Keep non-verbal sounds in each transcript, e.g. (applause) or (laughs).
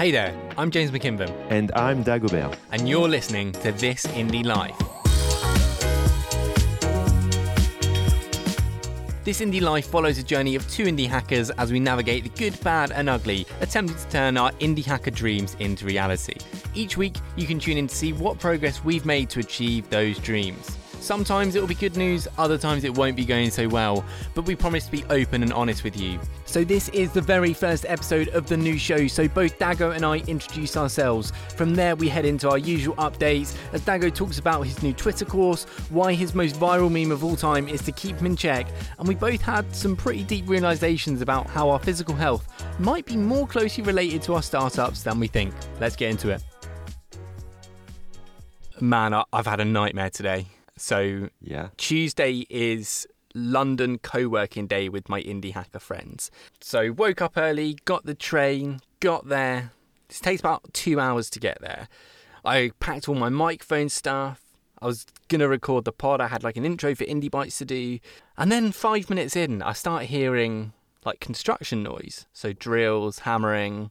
Hey there, I'm James McKinven, And I'm Dagobert. and you're listening to This Indie Life. This Indie Life follows a journey of two indie hackers as we navigate the good, bad, and ugly, attempting to turn our indie hacker dreams into reality. Each week, you can tune in to see what progress we've made to achieve those dreams. Sometimes it will be good news, other times it won't be going so well, but we promise to be open and honest with you. So, this is the very first episode of the new show, so both Dago and I introduce ourselves. From there, we head into our usual updates as Dago talks about his new Twitter course, why his most viral meme of all time is to keep him in check, and we both had some pretty deep realizations about how our physical health might be more closely related to our startups than we think. Let's get into it. Man, I've had a nightmare today. So, Yeah. Tuesday is London co-working day with my indie hacker friends. So woke up early, got the train, got there. This takes about two hours to get there. I packed all my microphone stuff. I was gonna record the pod. I had like an intro for Indie Bites to do, and then five minutes in, I start hearing like construction noise. So drills, hammering.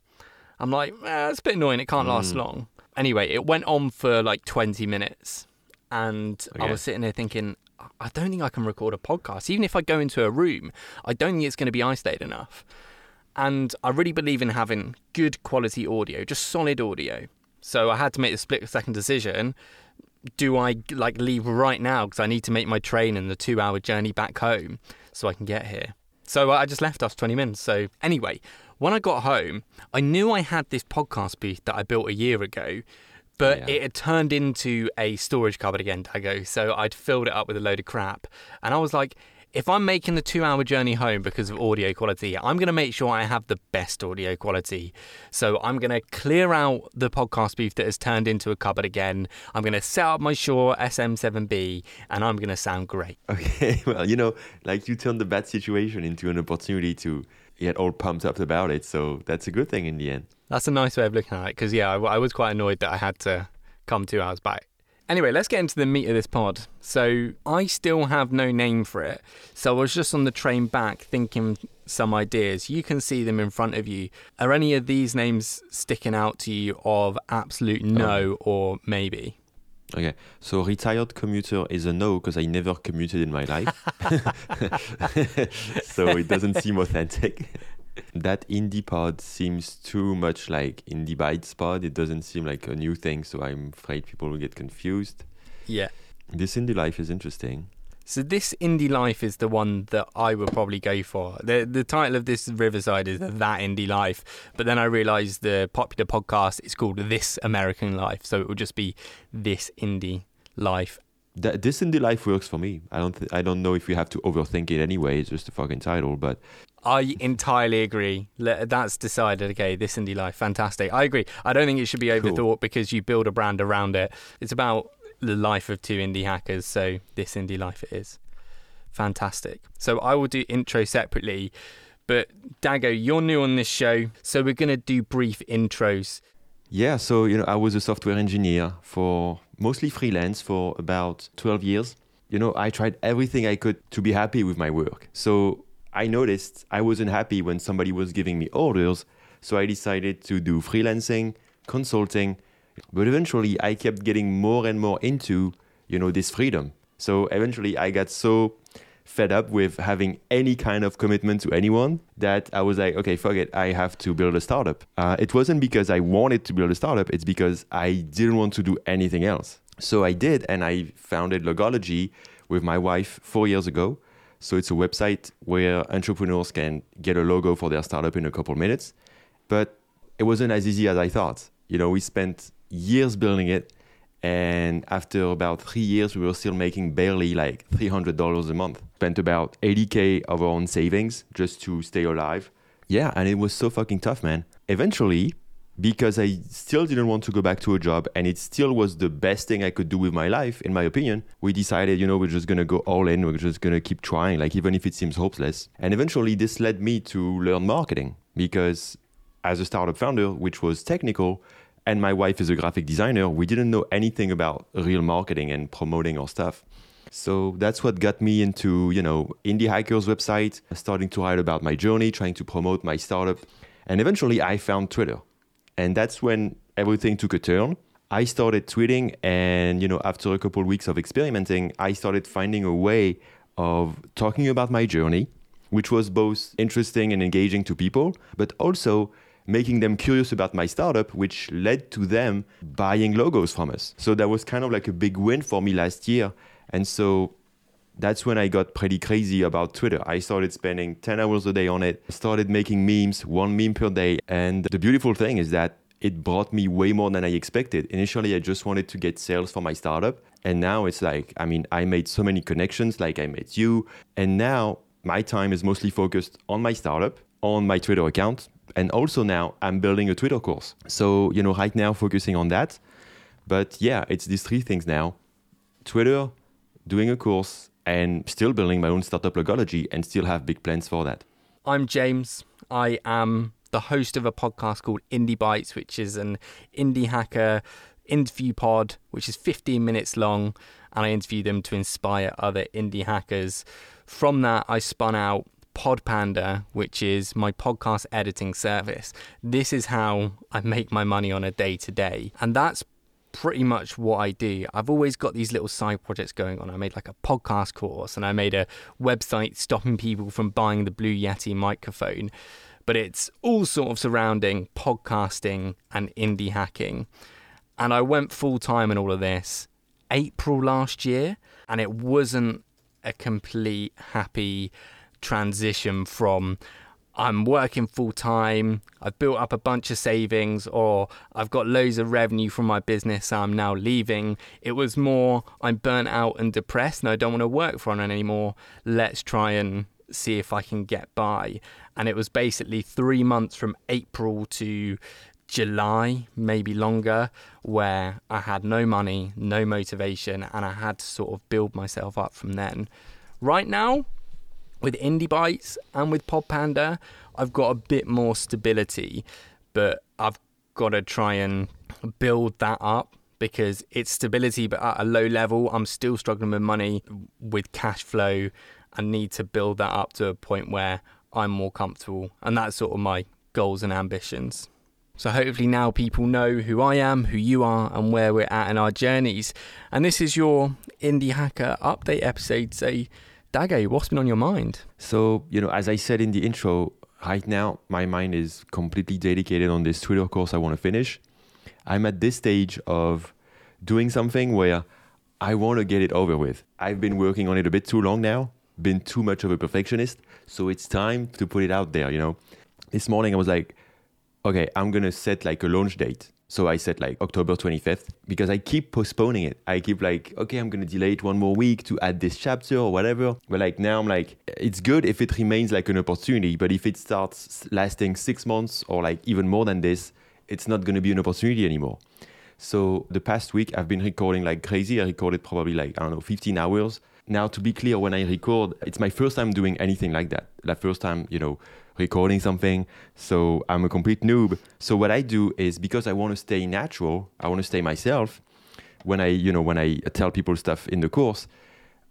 I'm like, eh, it's a bit annoying. It can't last long. Anyway, it went on for like 20 minutes, and I was sitting there thinking, I don't think I can record a podcast. Even if I go into a room, I don't think it's going to be isolated enough. And I really believe in having good quality audio, just solid audio. So I had to make the split second decision. Do I like leave right now because I need to make my train and the two hour journey back home so I can get here? So I just left after 20 minutes. So anyway, when I got home, I knew I had this podcast booth that I built a year ago, but Yeah. it had turned into a storage cupboard again, Dago. So I'd filled it up with a load of crap. And I was like, if I'm making the two hour journey home because of audio quality, I'm going to make sure I have the best audio quality. So I'm going to clear out the podcast booth that has turned into a cupboard again. I'm going to set up my Shure SM7B and I'm going to sound great. (laughs) Okay. Well, you know, like you turned the bad situation into an opportunity to get all pumped up about it. So that's a good thing in the end. That's a nice way of looking at it because, yeah, I, I was quite annoyed that I had to come two hours back. Anyway, let's get into the meat of this pod. So, I still have no name for it. So, I was just on the train back thinking some ideas. You can see them in front of you. Are any of these names sticking out to you of absolute um, no or maybe? Okay. So retired commuter is a no because I never commuted in my life. (laughs) (laughs) so it doesn't seem authentic. That indie pod seems too much like indie bites pod. It doesn't seem like a new thing, so I'm afraid people will get confused. Yeah. This indie life is interesting. So this indie life is the one that I would probably go for. The the title of this Riverside is That Indie Life, but then I realized the popular podcast is called This American Life, so it would just be This Indie Life. That this indie life works for me. I don't. Th- I don't know if you have to overthink it anyway. It's just a fucking title, but I entirely agree. That's decided. Okay, This Indie Life, fantastic. I agree. I don't think it should be Cool. overthought because you build a brand around it. It's about the life of two indie hackers, so This Indie Life it is. Fantastic. So I will do intro separately, but Dago, you're new on this show, so we're gonna do brief intros. Yeah, so you know, I was a software engineer for mostly freelance for about 12 years. You know, I tried everything I could to be happy with my work. So I noticed I wasn't happy when somebody was giving me orders, so I decided to do freelancing, consulting, but eventually I kept getting more and more into, you know, this freedom. So eventually I got so fed up with having any kind of commitment to anyone that I was like, okay, fuck it, I have to build a startup. Uh, it wasn't because I wanted to build a startup, it's because I didn't want to do anything else. So I did, and I founded Logology with my wife four years ago. So it's a website where entrepreneurs can get a logo for their startup in a couple minutes. But it wasn't as easy as I thought. You know, we spent years building it. And after about three years, we were still making barely like $300 a month. Spent about 80K of our own savings just to stay alive. Yeah, and it was so fucking tough, man. Eventually, because I still didn't want to go back to a job and it still was the best thing I could do with my life, in my opinion, we decided, you know, we're just gonna go all in, we're just gonna keep trying, like even if it seems hopeless. And eventually, this led me to learn marketing because as a startup founder, which was technical, and my wife is a graphic designer, we didn't know anything about real marketing and promoting our stuff. So that's what got me into, you know, Indie Hackers website, starting to write about my journey, trying to promote my startup. And eventually I found Twitter. And that's when everything took a turn. I started tweeting, and you know, after a couple of weeks of experimenting, I started finding a way of talking about my journey, which was both interesting and engaging to people, but also making them curious about my startup, which led to them buying logos from us. So that was kind of like a big win for me last year. And so that's when I got pretty crazy about Twitter. I started spending 10 hours a day on it, started making memes, one meme per day. And the beautiful thing is that it brought me way more than I expected. Initially, I just wanted to get sales for my startup. And now it's like, I mean, I made so many connections, like I met you. And now my time is mostly focused on my startup, on my Twitter account. And also now I'm building a Twitter course. So, you know, right now focusing on that. But yeah, it's these three things now Twitter, doing a course, and still building my own startup logology and still have big plans for that. I'm James. I am the host of a podcast called Indie Bites, which is an indie hacker interview pod, which is 15 minutes long. And I interview them to inspire other indie hackers. From that, I spun out Podpanda, which is my podcast editing service. This is how I make my money on a day to day. And that's pretty much what I do. I've always got these little side projects going on. I made like a podcast course and I made a website stopping people from buying the Blue Yeti microphone. But it's all sort of surrounding podcasting and indie hacking. And I went full time in all of this April last year, and it wasn't a complete happy transition from I'm working full time, I've built up a bunch of savings, or I've got loads of revenue from my business, so I'm now leaving. It was more, I'm burnt out and depressed, and I don't want to work for it anymore. Let's try and see if I can get by. And it was basically three months from April to July, maybe longer, where I had no money, no motivation, and I had to sort of build myself up from then. Right now, with Indie Bites and with Pod Panda, I've got a bit more stability, but I've got to try and build that up because it's stability, but at a low level. I'm still struggling with money, with cash flow, and need to build that up to a point where I'm more comfortable. And that's sort of my goals and ambitions. So hopefully now people know who I am, who you are, and where we're at in our journeys. And this is your Indie Hacker update episode. So Dage, what's been on your mind? So, you know, as I said in the intro, right now my mind is completely dedicated on this Twitter course I want to finish. I'm at this stage of doing something where I want to get it over with. I've been working on it a bit too long now, been too much of a perfectionist, so it's time to put it out there, you know. This morning I was like, okay, I'm going to set like a launch date so I said like October 25th because I keep postponing it. I keep like, okay, I'm going to delay it one more week to add this chapter or whatever. But like now I'm like, it's good if it remains like an opportunity. But if it starts lasting six months or like even more than this, it's not going to be an opportunity anymore. So the past week I've been recording like crazy. I recorded probably like, I don't know, 15 hours. Now, to be clear, when I record, it's my first time doing anything like that. The first time, you know, recording something. So I'm a complete noob. So what I do is because I want to stay natural, I want to stay myself. When I, you know, when I tell people stuff in the course,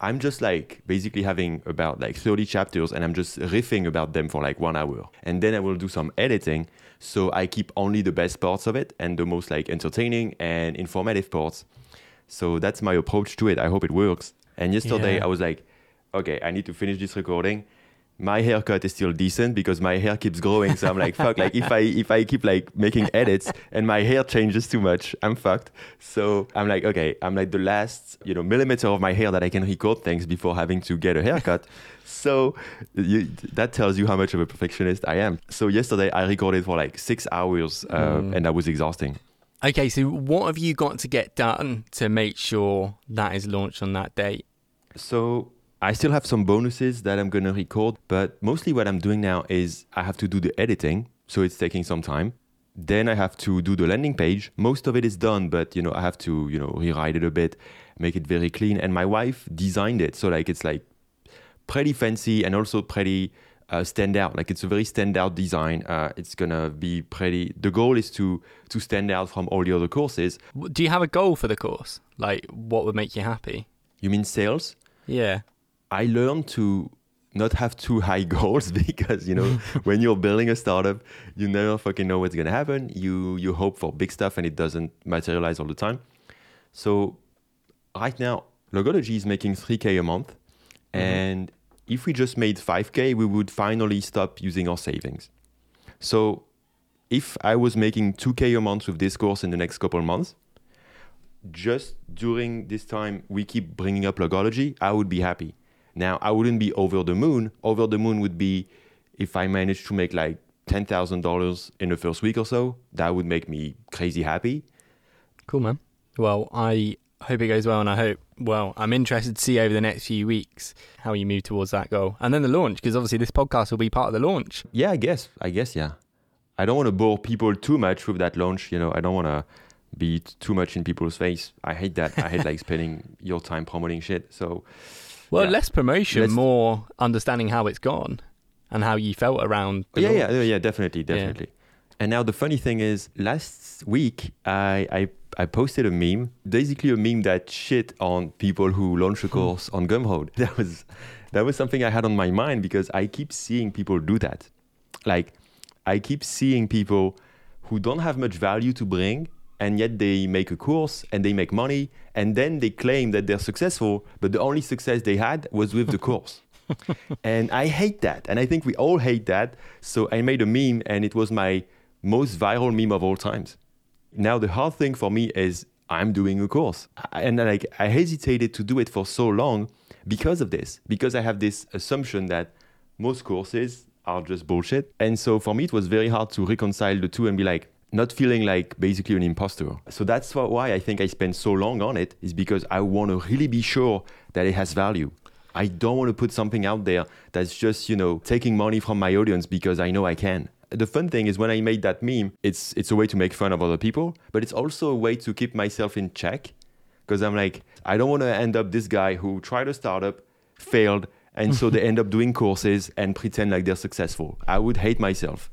I'm just like basically having about like 30 chapters and I'm just riffing about them for like one hour. And then I will do some editing. So I keep only the best parts of it and the most like entertaining and informative parts. So that's my approach to it. I hope it works. And yesterday yeah. I was like, okay, I need to finish this recording my haircut is still decent because my hair keeps growing. So I'm like, fuck. Like if I if I keep like making edits and my hair changes too much, I'm fucked. So I'm like, okay, I'm like the last you know millimeter of my hair that I can record things before having to get a haircut. so you, that tells you how much of a perfectionist I am. So yesterday I recorded for like six hours uh, mm. and that was exhausting. Okay, so what have you got to get done to make sure that is launched on that date? So I still have some bonuses that I'm going to record, but mostly what I'm doing now is I have to do the editing, so it's taking some time. Then I have to do the landing page. Most of it is done, but you know, I have to, you know, rewrite it a bit, make it very clean. And my wife designed it, so like it's like pretty fancy and also pretty uh, stand out. Like it's a very standout design. Uh, it's gonna be pretty. The goal is to to stand out from all the other courses. Do you have a goal for the course? Like what would make you happy? You mean sales? Yeah. I learned to not have too high (laughs) goals because you know (laughs) when you're building a startup you never fucking know what's going to happen. You you hope for big stuff and it doesn't materialize all the time. So right now logology is making 3k a month. Mm-hmm. and if we just made 5k we would finally stop using our savings. So if i was making 2k a month with this course in the next couple of months just during this time we keep bringing up logology i would be happy now, I wouldn't be over the moon. Over the moon would be if I managed to make like $10,000 in the first week or so. That would make me crazy happy. Cool, man. Well, I hope it goes well, and I hope, well, I'm interested to see over the next few weeks how you move towards that goal. And then the launch, because obviously this podcast will be part of the launch. Yeah, I guess. I guess, yeah. I don't want to bore people too much with that launch. You know, I don't want to be too much in people's face. I hate that. I hate like (laughs) spending your time promoting shit. So, well, yeah. less promotion, less... more understanding how it's gone and how you felt around. yeah, yeah, yeah, definitely, definitely. Yeah. And now the funny thing is, last week I, I I posted a meme, basically a meme that shit on people who launch a hmm. course on Gumroad. (laughs) That was that was something I had on my mind because I keep seeing people do that. Like I keep seeing people who don't have much value to bring and yet they make a course and they make money and then they claim that they're successful but the only success they had was with the course. (laughs) And i hate that and i think we all hate that. So i made a meme and it was my most viral meme of all times. Now the hard thing for me is i'm doing a course. And like i hesitated to do it for so long because of this because i have this assumption that most courses are just bullshit. And so for me it was very hard to reconcile the two and be like not feeling like basically an imposter. So that's why I think I spent so long on it is because I want to really be sure that it has value. I don't want to put something out there that's just, you know, taking money from my audience because I know I can. The fun thing is when I made that meme, it's it's a way to make fun of other people, but it's also a way to keep myself in check because I'm like I don't want to end up this guy who tried a startup, failed, and so they (laughs) end up doing courses and pretend like they're successful. I would hate myself.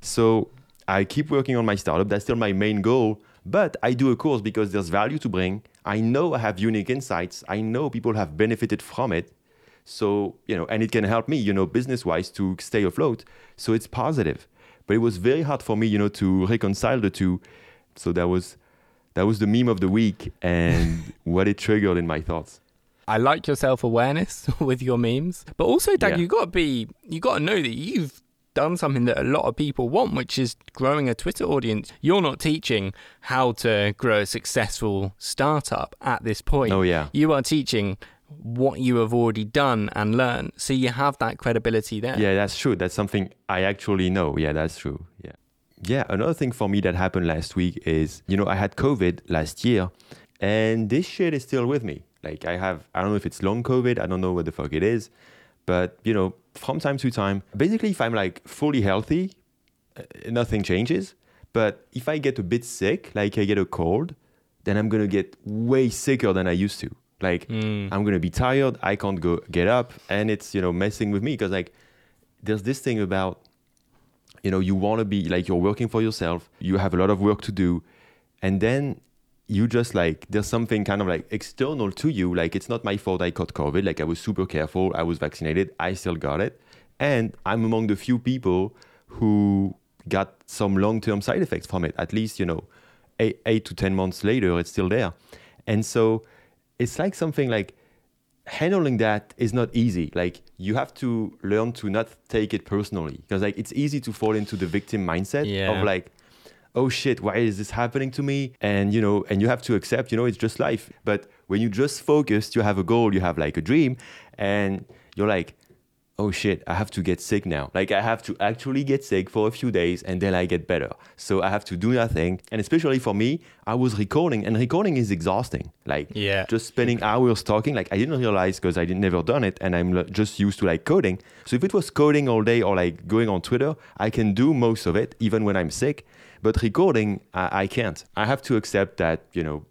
So I keep working on my startup. That's still my main goal. But I do a course because there's value to bring. I know I have unique insights. I know people have benefited from it. So, you know, and it can help me, you know, business wise to stay afloat. So it's positive. But it was very hard for me, you know, to reconcile the two. So that was that was the meme of the week and (laughs) what it triggered in my thoughts. I like your self awareness (laughs) with your memes, but also, Doug, yeah. you got to be, you got to know that you've done something that a lot of people want, which is growing a Twitter audience. You're not teaching how to grow a successful startup at this point. Oh, yeah. You are teaching what you have already done and learned. So you have that credibility there. Yeah, that's true. That's something I actually know. Yeah, that's true. Yeah. Yeah, another thing for me that happened last week is, you know, I had COVID last year and this shit is still with me. Like I have I don't know if it's long COVID, I don't know what the fuck it is, but you know, from time to time, basically, if I'm like fully healthy, uh, nothing changes. But if I get a bit sick, like I get a cold, then I'm gonna get way sicker than I used to. Like mm. I'm gonna be tired, I can't go get up, and it's you know messing with me because like there's this thing about you know you want to be like you're working for yourself, you have a lot of work to do, and then you just like there's something kind of like external to you like it's not my fault i caught covid like i was super careful i was vaccinated i still got it. And i'm among the few people who got some long-term side effects from it at least you know eight, eight to ten months later it's still there. And so it's like something like handling that is not easy. Like you have to learn to not take it personally because like it's easy to fall into the victim mindset yeah. of like oh shit, why is this happening to me? And you know, and you have to accept, you know, it's just life. But when you just focus, you have a goal, you have like a dream, and you're like, oh shit, I have to get sick now. Like I have to actually get sick for a few days and then I get better. So I have to do nothing. And especially for me, I was recording and recording is exhausting. Like yeah. just spending hours talking. Like I didn't realize because I didn't never done it and I'm just used to like coding. So if it was coding all day or like going on Twitter, I can do most of it even when I'm sick. But recording, I, I can't. I have to accept that, you know,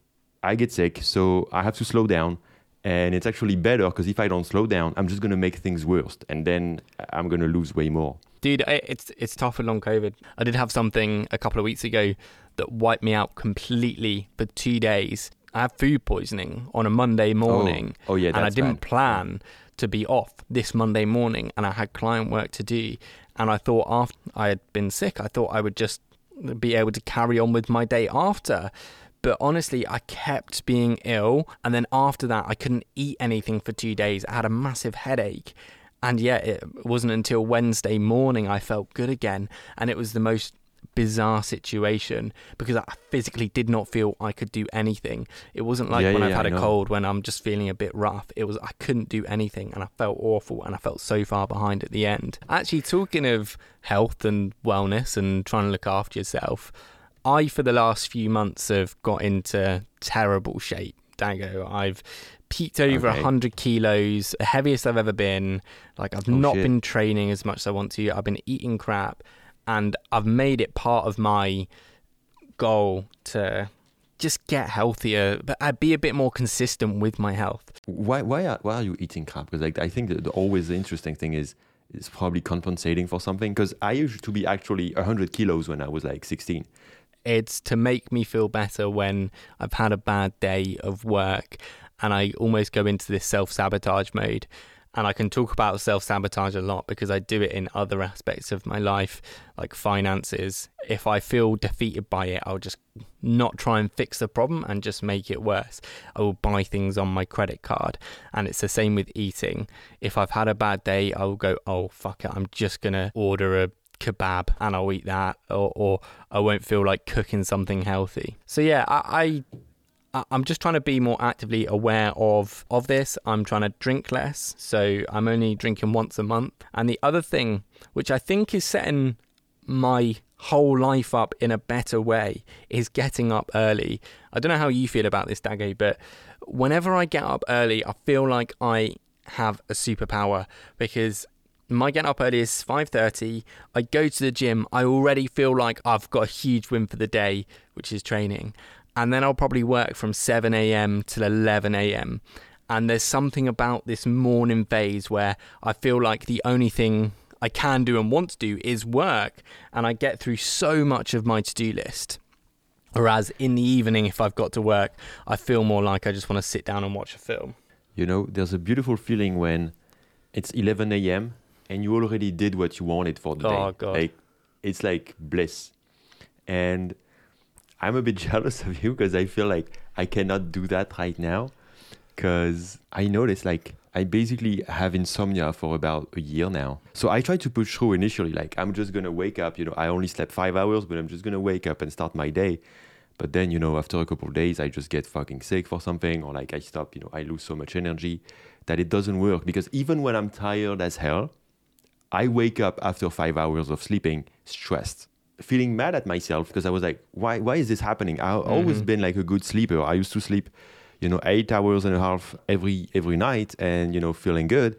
I get sick, so I have to slow down. And it's actually better because if I don't slow down, I'm just going to make things worse. And then I'm going to lose way more. Dude, it's, it's tough with long COVID. I did have something a couple of weeks ago that wiped me out completely for two days. I had food poisoning on a Monday oh. morning. Oh, oh yeah, and I didn't bad. plan to be off this Monday morning, and I had client work to do. And I thought after I had been sick, I thought I would just be able to carry on with my day after. But honestly, I kept being ill, and then after that, I couldn't eat anything for two days. I had a massive headache. And yet, it wasn't until Wednesday morning I felt good again. And it was the most bizarre situation because I physically did not feel I could do anything. It wasn't like Yeah, when yeah, I've had I a know. cold when I'm just feeling a bit rough. It was I couldn't do anything and I felt awful and I felt so far behind at the end. Actually talking of health and wellness and trying to look after yourself, I for the last few months have got into terrible shape. Dago, I've peaked over a Okay. 100 kilos, the heaviest I've ever been. Like, I've Oh, not shit. been training as much as I want to. I've been eating crap, and I've made it part of my goal to just get healthier, but I'd be a bit more consistent with my health. Why why are, why are you eating crap? Because like I think that the always the interesting thing is it's probably compensating for something. Because I used to be actually 100 kilos when I was like 16. It's to make me feel better when I've had a bad day of work and I almost go into this self sabotage mode. And I can talk about self sabotage a lot because I do it in other aspects of my life, like finances. If I feel defeated by it, I'll just not try and fix the problem and just make it worse. I will buy things on my credit card. And it's the same with eating. If I've had a bad day, I will go, oh, fuck it, I'm just going to order a kebab and I'll eat that, or, or I won't feel like cooking something healthy. So, yeah, I. I I'm just trying to be more actively aware of of this. I'm trying to drink less, so I'm only drinking once a month. And the other thing, which I think is setting my whole life up in a better way, is getting up early. I don't know how you feel about this, Dago, but whenever I get up early, I feel like I have a superpower because my get up early is 5.30 i go to the gym. I already feel like i've got a huge win for the day which is training. And then i'll probably work from 7am till 11am and there's something about this morning phase where i feel like the only thing i can do and want to do is work. And i get through so much of my to-do list. Whereas in the evening if i've got to work i feel more like i just want to sit down and watch a film. You know, there's a beautiful feeling when it's 11 a.m. and you already did what you wanted for the Oh, day. God. Like it's like bliss. And I'm a bit (laughs) jealous of you because I feel like I cannot do that right now because I noticed like I basically have insomnia for about a year now. So I tried to push through initially, like I'm just gonna wake up, you know, I only slept five hours, but I'm just gonna wake up and start my day. But then, you know, after a couple of days, I just get fucking sick for something, or like I stop, you know, I lose so much energy that it doesn't work. Because even when I'm tired as hell, I wake up after five hours of sleeping stressed, feeling mad at myself because I was like, why, why is this happening? I've mm-hmm. always been like a good sleeper. I used to sleep, you know, eight hours and a half every every night, and you know, feeling good.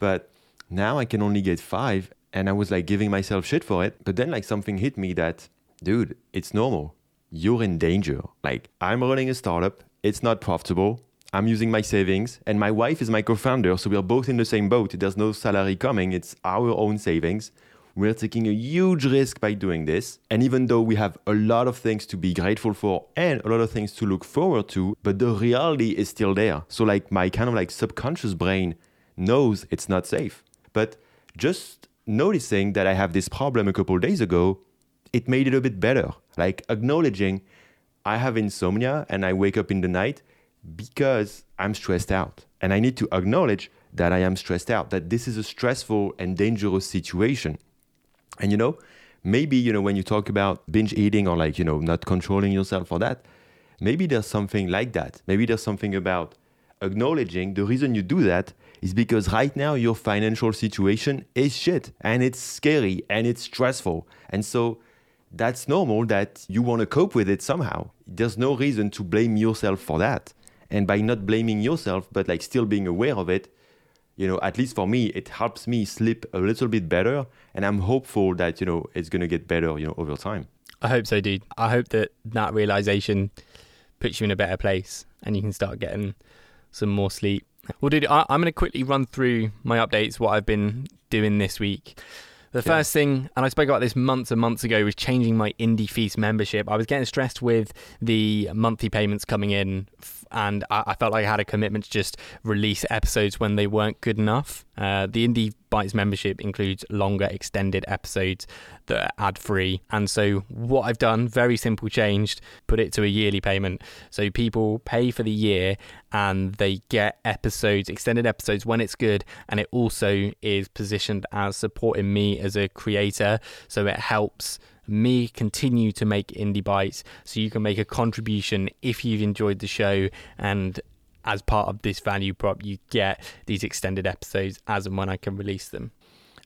But now I can only get five, and I was like giving myself shit for it. But then like something hit me that, dude, it's normal. You're in danger. Like I'm running a startup. It's not profitable. I'm using my savings, and my wife is my co-founder, so we're both in the same boat. There's no salary coming. It's our own savings. We're taking a huge risk by doing this. And even though we have a lot of things to be grateful for and a lot of things to look forward to, but the reality is still there. So like my kind of like subconscious brain knows it's not safe. But just noticing that I have this problem a couple days ago, it made it a bit better. Like acknowledging I have insomnia and I wake up in the night because I'm stressed out. And I need to acknowledge that I am stressed out, that this is a stressful and dangerous situation. And you know, maybe, you know, when you talk about binge eating or like, you know, not controlling yourself for that, maybe there's something like that. Maybe there's something about acknowledging the reason you do that is because right now your financial situation is shit and it's scary and it's stressful. And so that's normal that you want to cope with it somehow. There's no reason to blame yourself for that. And by not blaming yourself, but like still being aware of it, you know, at least for me, it helps me sleep a little bit better. And I'm hopeful that, you know, it's going to get better, you know, over time. I hope so, dude. I hope that that realization puts you in a better place and you can start getting some more sleep. Well, dude, I, I'm going to quickly run through my updates, what I've been doing this week. The first thing, and I spoke about this months and months ago, was changing my Indie Feast membership. I was getting stressed with the monthly payments coming in, and I, felt like I had a commitment to just release episodes when they weren't good enough. Uh, the Indie Bites membership includes longer, extended episodes that are ad free. And so, what I've done, very simple changed, put it to a yearly payment. So, people pay for the year and they get episodes, extended episodes when it's good. And it also is positioned as supporting me as a creator. So, it helps me continue to make indie bites so you can make a contribution if you've enjoyed the show and as part of this value prop you get these extended episodes as and when I can release them.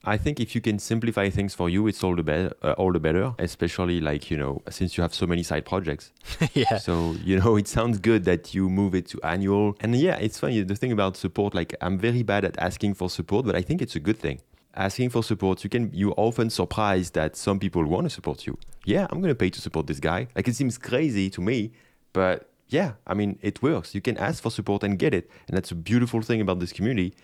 I think if you can simplify things for you, it's all the better. Uh, all the better, especially like you know, since you have so many side projects. (laughs) yeah. So you know, it sounds good that you move it to annual. And yeah, it's funny. The thing about support, like I'm very bad at asking for support, but I think it's a good thing asking for support, you can you often surprised that some people want to support you. Yeah, I'm gonna pay to support this guy. Like it seems crazy to me, but yeah, I mean it works. You can ask for support and get it, and that's a beautiful thing about this community.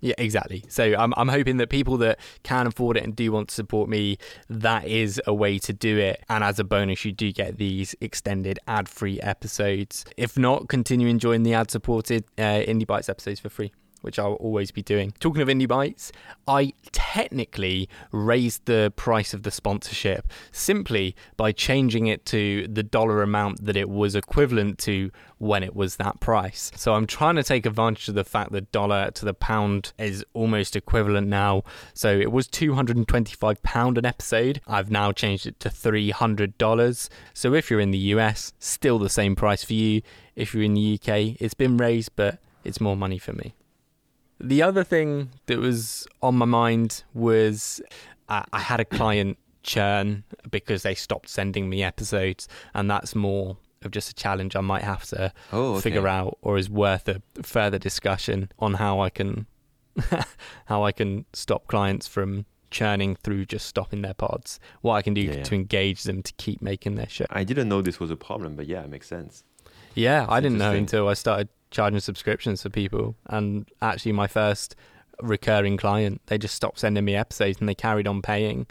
Yeah, exactly. So I'm I'm hoping that people that can afford it and do want to support me, that is a way to do it. And as a bonus, you do get these extended ad-free episodes. If not, continue enjoying the ad-supported uh, Indie Bites episodes for free which I'll always be doing. Talking of Indie Bites, I technically raised the price of the sponsorship simply by changing it to the dollar amount that it was equivalent to when it was that price. So I'm trying to take advantage of the fact that dollar to the pound is almost equivalent now. So it was 225 pound an episode. I've now changed it to $300. So if you're in the US, still the same price for you. If you're in the UK, it's been raised, but it's more money for me. The other thing that was on my mind was uh, I had a client churn because they stopped sending me episodes, and that's more of just a challenge I might have to oh, okay. figure out, or is worth a further discussion on how I can (laughs) how I can stop clients from churning through just stopping their pods. What I can do yeah, yeah. to engage them to keep making their show. I didn't know this was a problem, but yeah, it makes sense. Yeah, I didn't know until I started charging subscriptions for people. And actually, my first recurring client, they just stopped sending me episodes and they carried on paying.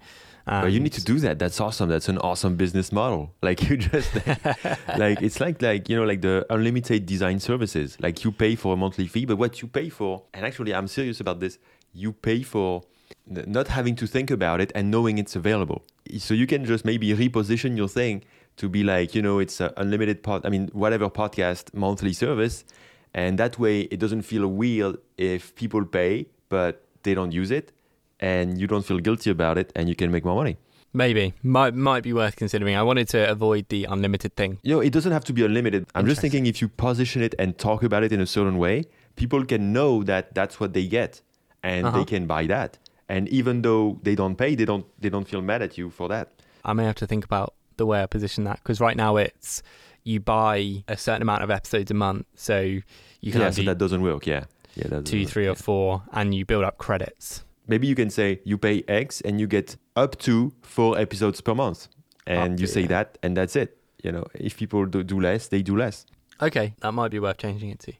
But you need to do that. That's awesome. That's an awesome business model. (laughs) Like you just (laughs) like it's like like you know like the unlimited design services. Like you pay for a monthly fee, but what you pay for, and actually I'm serious about this. You pay for not having to think about it and knowing it's available. So you can just maybe reposition your thing to be like you know it's an unlimited pod. I mean whatever podcast monthly service, and that way, it doesn't feel weird if people pay, but they don't use it, and you don't feel guilty about it, and you can make more money. Maybe might might be worth considering. I wanted to avoid the unlimited thing. You know, it doesn't have to be unlimited. I'm just thinking if you position it and talk about it in a certain way, people can know that that's what they get, and uh-huh. they can buy that. And even though they don't pay, they don't they don't feel mad at you for that. I may have to think about the way I position that because right now it's you buy a certain amount of episodes a month, so you can yeah, so that doesn't work. Yeah, yeah, two, three, or four, and you build up credits. Maybe you can say you pay X and you get up to four episodes per month, and up you to, say yeah. that, and that's it. You know, if people do, do less, they do less. Okay, that might be worth changing it to.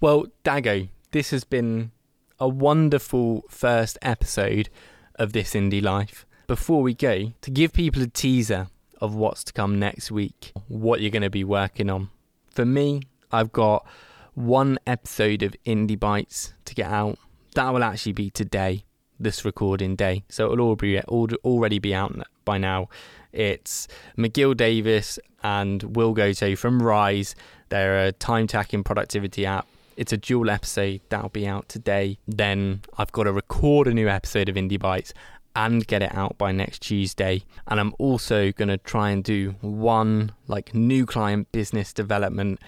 Well, Dago, this has been a wonderful first episode of this indie life. Before we go, to give people a teaser of what's to come next week, what you're going to be working on. For me, I've got one episode of Indie Bites to get out. That will actually be today, this recording day. So it'll all be, already be out by now. It's McGill Davis and Will Goto from Rise. They're a time tracking productivity app. It's a dual episode that'll be out today. Then I've got to record a new episode of Indie Bites and get it out by next Tuesday. And I'm also going to try and do one like new client business development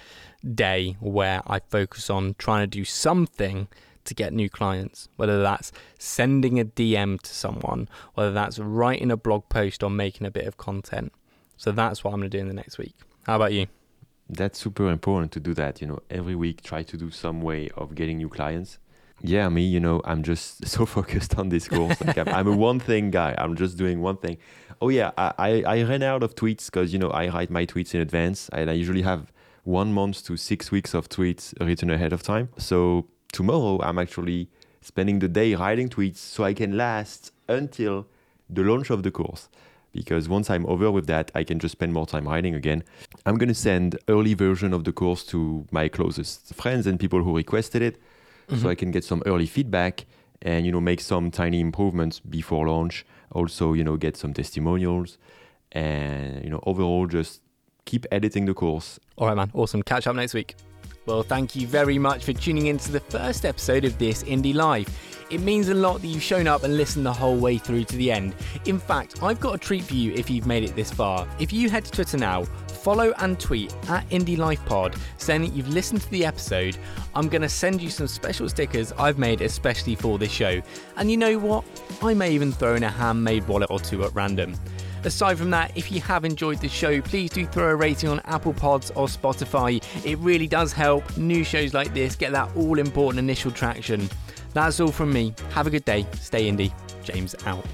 day where I focus on trying to do something to get new clients, whether that's sending a DM to someone, whether that's writing a blog post or making a bit of content. So that's what I'm going to do in the next week. How about you? That's super important to do that. You know, every week try to do some way of getting new clients yeah, me, you know, I'm just (laughs) so focused on this course. Like I'm, I'm, a (laughs) one thing guy. I'm just doing one thing. Oh yeah, I, I, I ran out of tweets because you know I write my tweets in advance, and I usually have one month to six weeks of tweets written ahead of time. So tomorrow I'm actually spending the day writing tweets so I can last until the launch of the course because once I'm over with that, I can just spend more time writing again. I'm going to send early version of the course to my closest friends and people who requested it mm-hmm. so I can get some early feedback and you know make some tiny improvements before launch. Also, you know, get some testimonials and you know overall just keep editing the course. All right, man. Awesome. Catch up next week. Well, thank you very much for tuning in to the first episode of This Indie Life. It means a lot that you've shown up and listened the whole way through to the end. In fact, I've got a treat for you if you've made it this far. If you head to Twitter now, follow and tweet at Indie Life Pod saying that you've listened to the episode, I'm going to send you some special stickers I've made especially for this show. And you know what? I may even throw in a handmade wallet or two at random. Aside from that, if you have enjoyed the show, please do throw a rating on Apple Pods or Spotify. It really does help new shows like this get that all important initial traction. That's all from me. Have a good day. Stay indie. James out.